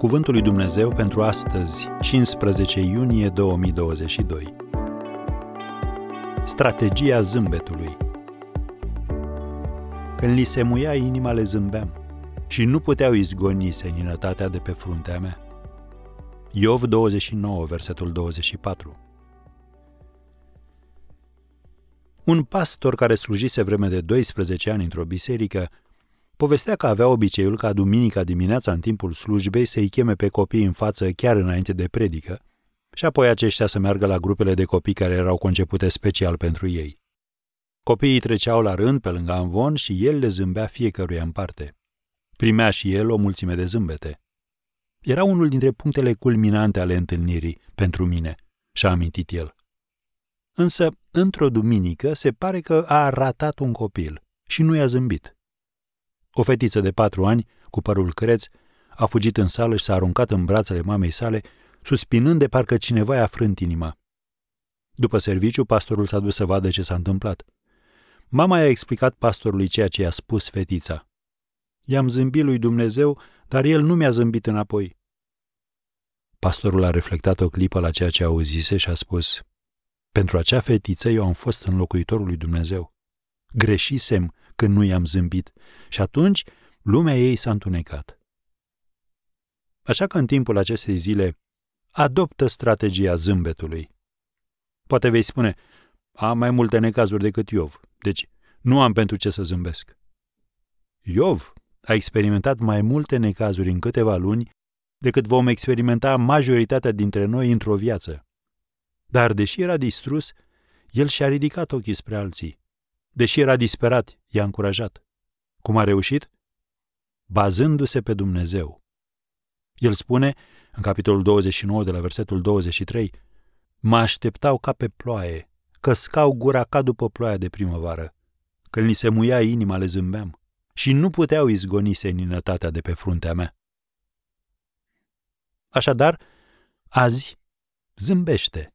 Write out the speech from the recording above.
Cuvântul lui Dumnezeu pentru astăzi, 15 iunie 2022. Strategia zâmbetului Când li se muia inima, le zâmbeam și nu puteau izgoni seninătatea de pe fruntea mea. Iov 29, versetul 24 Un pastor care slujise vreme de 12 ani într-o biserică Povestea că avea obiceiul ca duminica dimineața în timpul slujbei să-i cheme pe copii în față chiar înainte de predică și apoi aceștia să meargă la grupele de copii care erau concepute special pentru ei. Copiii treceau la rând pe lângă Anvon și el le zâmbea fiecăruia în parte. Primea și el o mulțime de zâmbete. Era unul dintre punctele culminante ale întâlnirii pentru mine, și-a amintit el. Însă, într-o duminică, se pare că a ratat un copil și nu i-a zâmbit. O fetiță de patru ani, cu părul creț, a fugit în sală și s-a aruncat în brațele mamei sale, suspinând de parcă cineva i-a frânt inima. După serviciu, pastorul s-a dus să vadă ce s-a întâmplat. Mama i-a explicat pastorului ceea ce i-a spus fetița. I-am zâmbit lui Dumnezeu, dar el nu mi-a zâmbit înapoi. Pastorul a reflectat o clipă la ceea ce auzise și a spus, Pentru acea fetiță eu am fost înlocuitorul lui Dumnezeu. Greșisem când nu i-am zâmbit și atunci lumea ei s-a întunecat. Așa că în timpul acestei zile adoptă strategia zâmbetului. Poate vei spune, am mai multe necazuri decât Iov, deci nu am pentru ce să zâmbesc. Iov a experimentat mai multe necazuri în câteva luni decât vom experimenta majoritatea dintre noi într-o viață. Dar deși era distrus, el și-a ridicat ochii spre alții. Deși era disperat, i-a încurajat. Cum a reușit? Bazându-se pe Dumnezeu. El spune, în capitolul 29 de la versetul 23, Mă așteptau ca pe ploaie, căscau gura ca după ploaia de primăvară. Când li se muia inima, le zâmbeam și nu puteau izgoni seninătatea de pe fruntea mea. Așadar, azi zâmbește.